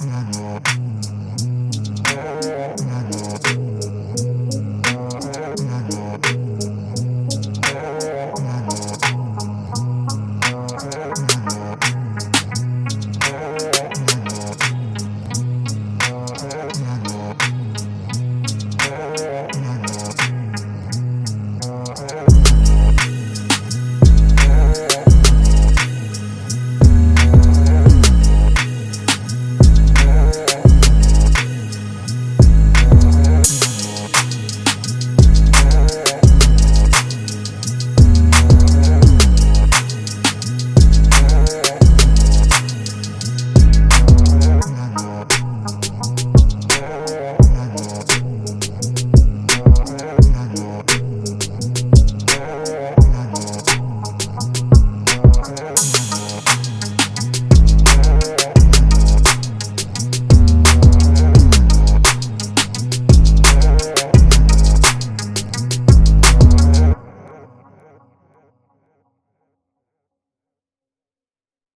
Mm-hmm.